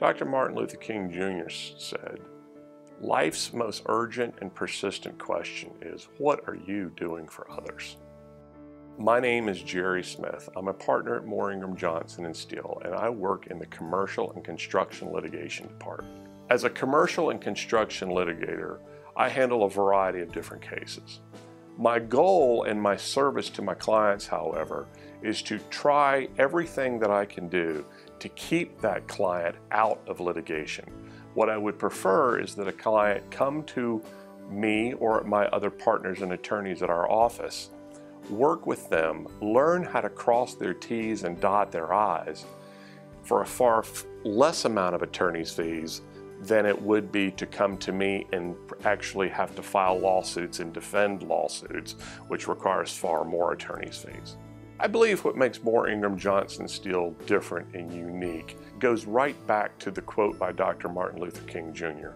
Dr. Martin Luther King Jr. said, Life's most urgent and persistent question is, What are you doing for others? My name is Jere Smith. I'm a partner at Moore Ingram Johnson and Steele, and I work in the Commercial and Construction Litigation Department. As a commercial and construction litigator, I handle a variety of different cases. My goal and my service to my clients, however, is to try everything that I can do to keep that client out of litigation. What I would prefer is that a client come to me or my other partners and attorneys at our office work with them, learn how to cross their T's and dot their I's for a far less amount of attorney's fees than it would be to come to me and actually have to file lawsuits and defend lawsuits, which requires far more attorney's fees. I believe what makes Moore Ingram Johnson Steele different and unique goes right back to the quote by Dr. Martin Luther King Jr.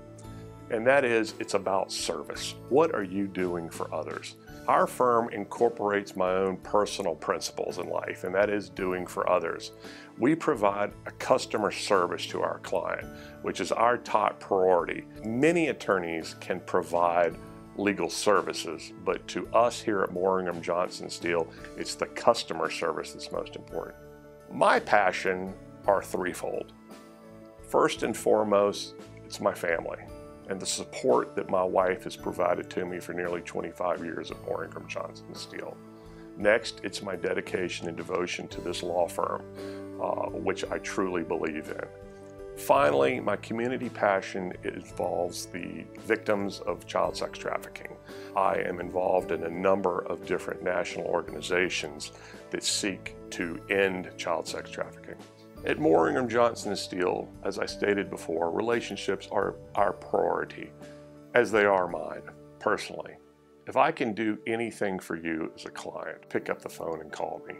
And that is, it's about service. What are you doing for others? Our firm incorporates my own personal principles in life, and that is doing for others. We provide a customer service to our client, which is our top priority. Many attorneys can provide legal services, but to us here at Moore Ingram Johnson Steele, it's the customer service that's most important. My passion are threefold. First and foremost, it's my family and the support that my wife has provided to me for nearly 25 years at Moore Ingram Johnson Steele. Next, it's my dedication and devotion to this law firm, uh, which I truly believe in. Finally, my community passion involves the victims of child sex trafficking. I am involved in a number of different national organizations that seek to end child sex trafficking. At Moore Ingram Johnson Steele, as I stated before, relationships are our priority, as they are mine, personally. If I can do anything for you as a client, pick up the phone and call me.